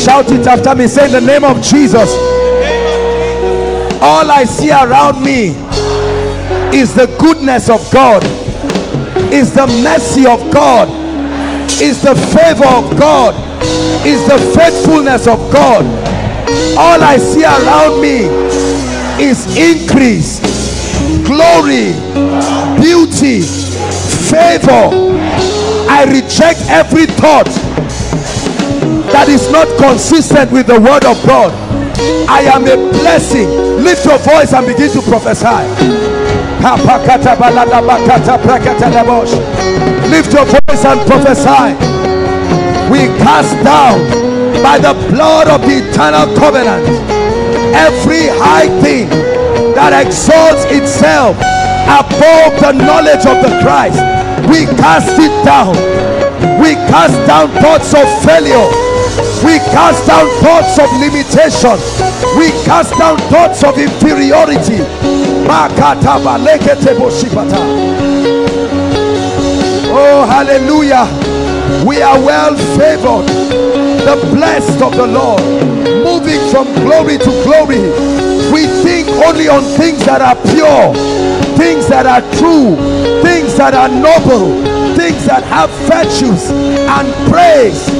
Shout it after me. Say in the name of Jesus. All I see around me is the goodness of God, is the mercy of God, is the favor of God, is the faithfulness of God. All I see around me is increase, glory, beauty, favor. I reject every thought that is not consistent with the word of God. I am a blessing. Lift your voice and begin to prophesy. Lift your voice and prophesy. We cast down by the blood of the eternal covenant every high thing that exalts itself above the knowledge of the Christ. We cast it down. We cast down thoughts of failure. We cast down thoughts of limitation. We cast down thoughts of inferiority. Oh, hallelujah. We are well favored, the blessed of the Lord, moving from glory to glory. We think only on things that are pure, things that are true, things that are noble, things that have virtues and praise.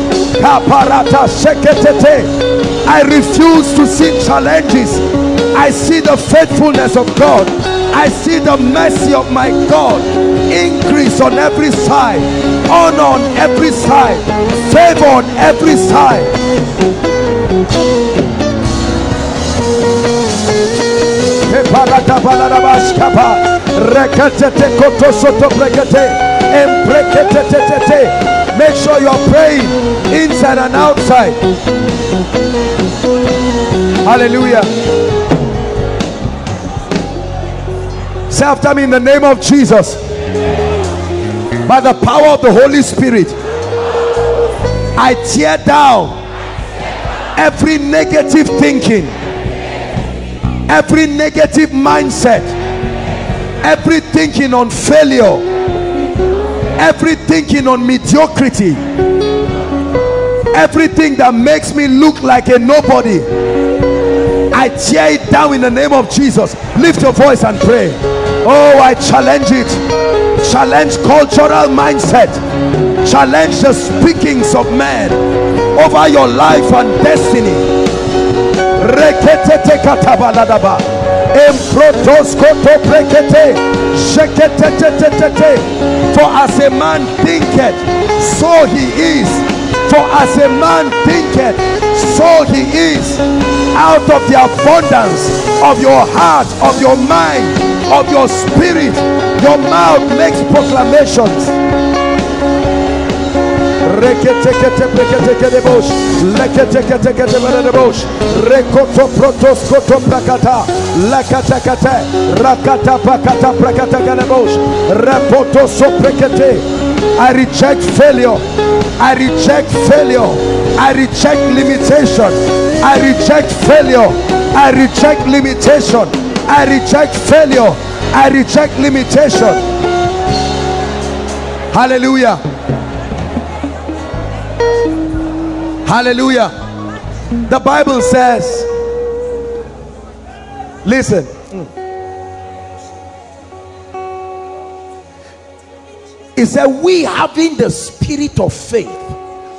I refuse to see challenges. I see the faithfulness of God. I see the mercy of my God. Increase on every side, honor on every side, favor on every side. Make sure you're praying inside and outside. Hallelujah. Say after me in the name of Jesus. By the power of the Holy Spirit, I tear down every negative thinking, every negative mindset, every thinking on failure, every thinking on mediocrity, everything that makes me look like a nobody. I tear it down in the name of Jesus. Lift your voice and pray. Oh, I challenge it. Challenge cultural mindset. Challenge the speakings of men over your life and destiny. For as a man thinketh, so he is. For as a man thinketh, so he is. Out of the abundance of your heart, of your mind, of your spirit, your mouth makes proclamations. Koto. Rakata pakata. Repoto. I reject failure. I reject failure. I reject limitation. I reject failure. I reject limitation. I reject failure. I reject limitation. Hallelujah. Hallelujah. The Bible says, listen. It said, We having the spirit of faith,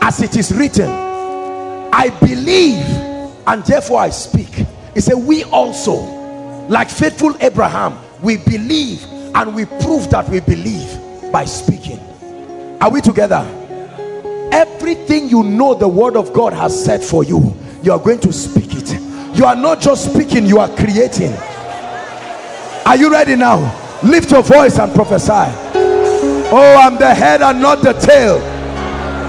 as it is written, I believe and therefore I speak. It said, We also, like faithful Abraham, we believe and we prove that we believe by speaking. Are we together? Everything you know the word of God has said for you, you are going to speak it. You are not just speaking, you are creating. Are you ready now? Lift your voice and prophesy. Oh, I'm the head and not the tail.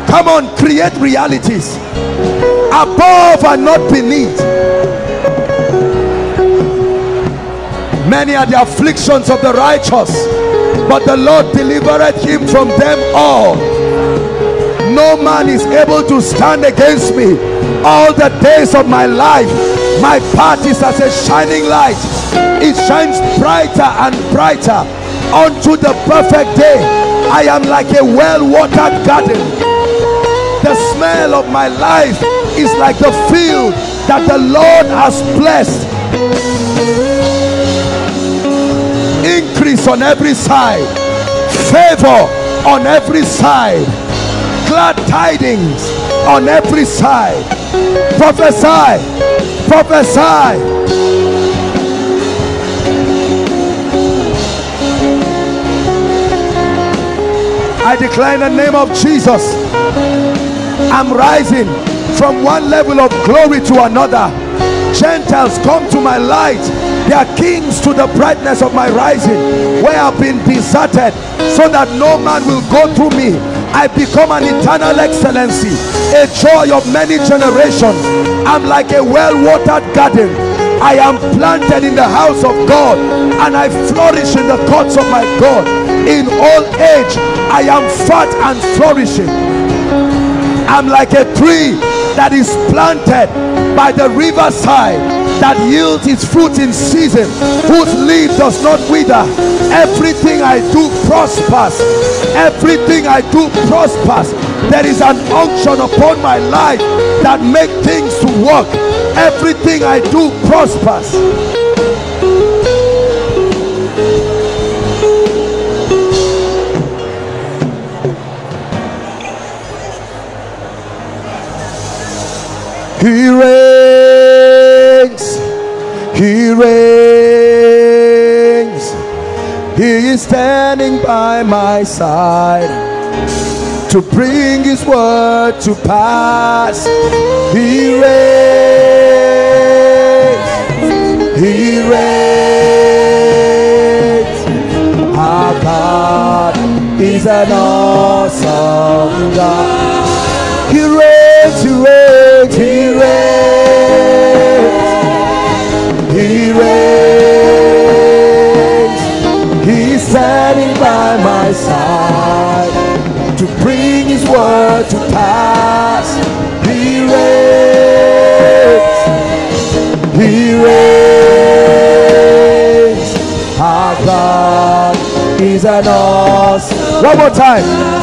Come on, create realities above and not beneath. Many are the afflictions of the righteous, but the Lord delivered him from them all. No man is able to stand against me all the days of my life. My path is as a shining light, it shines brighter and brighter unto the perfect day. I am like a well watered garden. The smell of my life is like the field that the Lord has blessed. Increase on every side, favor on every side, glad tidings on every side. Prophesy, prophesy. I declare in the name of Jesus, I'm rising from one level of glory to another. Gentiles come to my light. They are kings to the brightness of my rising, where I've been deserted, so that no man will go through me. I become an eternal excellency, a joy of many generations. I'm like a well-watered garden. I am planted in the house of God and I flourish in the courts of my God. In old age, I am fat and flourishing. I'm like a tree that is planted by the riverside that yields its fruit in season, whose leaf does not wither. Everything I do prospers. Everything I do prospers. There is an unction upon my life that make things to work. Everything I do prospers. He reigns, is standing by my side to bring His word to pass. He reigns, He reigns. Our God is an awesome God. He reigns, He reigns, He reigns, word to pass. He reigns, He reigns. Our God is an awesome. One more time.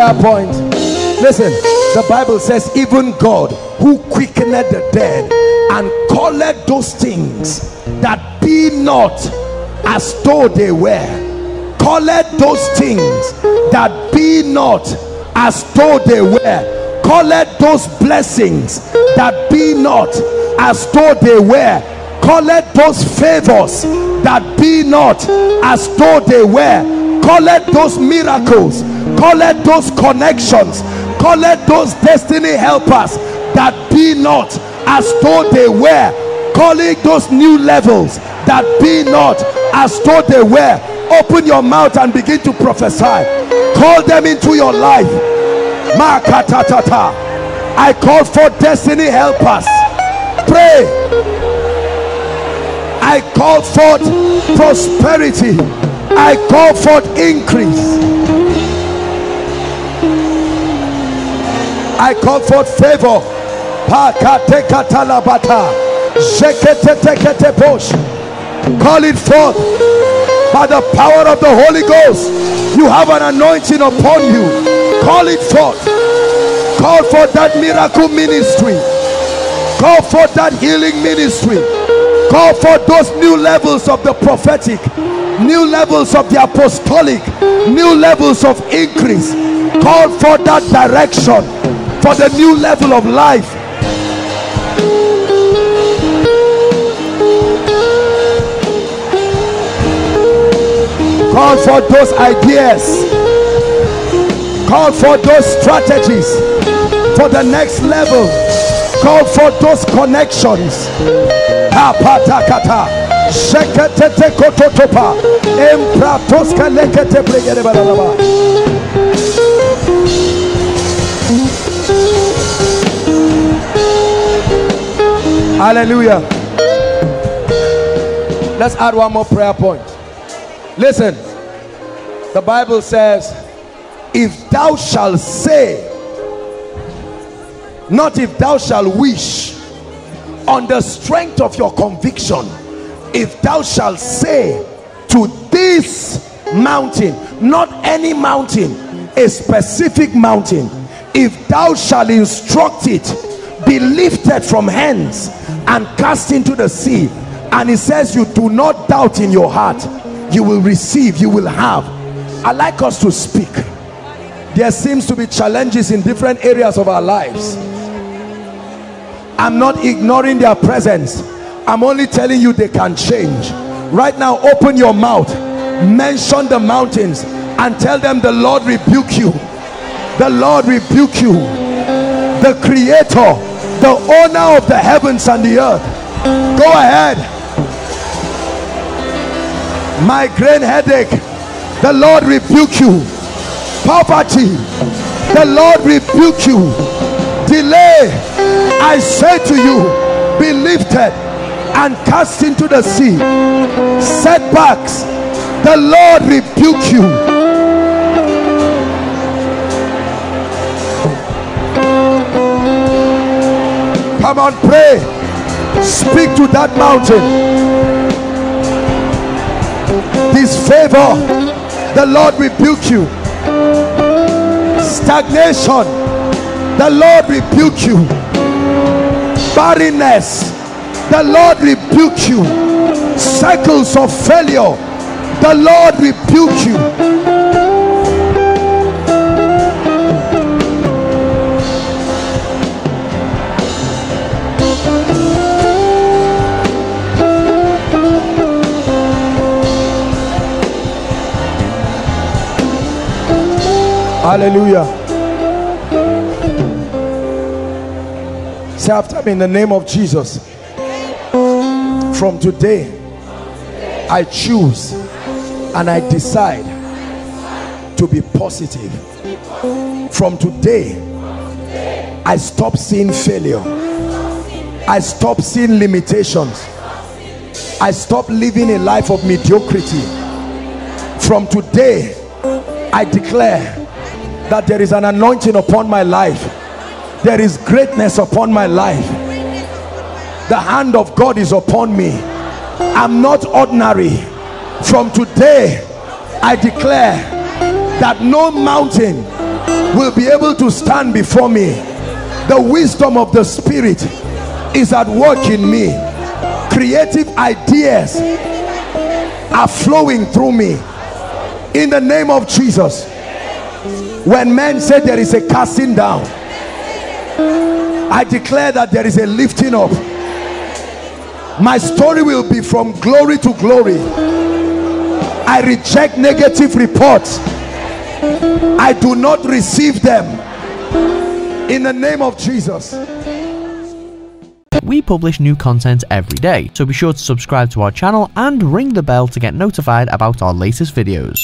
Prayer point. Listen, the Bible says, even God who quickened the dead and called those things that be not as though they were, called those things that be not as though they were, called those blessings that be not as though they were, called those favors that be not as though they were, called those miracles, called those connections, call it those destiny helpers that be not as though they were. Calling those new levels that be not as though they were. Open your mouth and begin to prophesy. Call them into your life. I call for destiny helpers. Pray. I call forth prosperity. I call forth increase I call forth favor. Call it forth by the power of the Holy Ghost. You have an anointing upon you. Call it forth. Call forth that miracle ministry. Call forth that healing ministry. Call forth those new levels of the prophetic, new levels of the apostolic, new levels of increase. Call for that direction for the new level of life. Call for those ideas. Call for those strategies for the next level. Call for those connections. Hallelujah. Let's add one more prayer point. Listen, the Bible says, If thou shalt say, not if thou shalt wish, on the strength of your conviction, if thou shalt say to this mountain, not any mountain, a specific mountain, if thou shalt instruct it, be lifted from hands and cast into the sea. And he says, You do not doubt in your heart, you will receive, you will have. I like us to speak. There seems to be challenges in different areas of our lives. I'm not ignoring their presence. I'm only telling you they can change. Right now, open your mouth, mention the mountains, and tell them the Lord rebuke you. The Lord rebuke you. The creator, the owner of the heavens and the earth. Go ahead. Migraine headache, the Lord rebuke you. Poverty, the Lord rebuke you. Delay, I say to you, be lifted and cast into the sea. Setbacks, the Lord rebuke you. Come on, pray. Speak to that mountain. Disfavor, the Lord rebuke you. Stagnation, the Lord rebuke you. Barrenness, the Lord rebuke you. Cycles of failure, the Lord rebuke you. Hallelujah. Say after me in the name of Jesus. From today, I choose and I decide to be positive. From today, I stop seeing failure. I stop seeing limitations. I stop living a life of mediocrity. From today, I declare that there is an anointing upon my life. There is greatness upon my life. The hand of God is upon me. I'm not ordinary. From today, I declare that no mountain will be able to stand before me. The wisdom of the Spirit is at work in me. Creative ideas are flowing through me. In the name of Jesus. When men say there is a casting down, I declare that there is a lifting up. My story will be from glory to glory. I reject negative reports. I do not receive them. In the name of Jesus. We publish new content every day, so be sure to subscribe to our channel and ring the bell to get notified about our latest videos.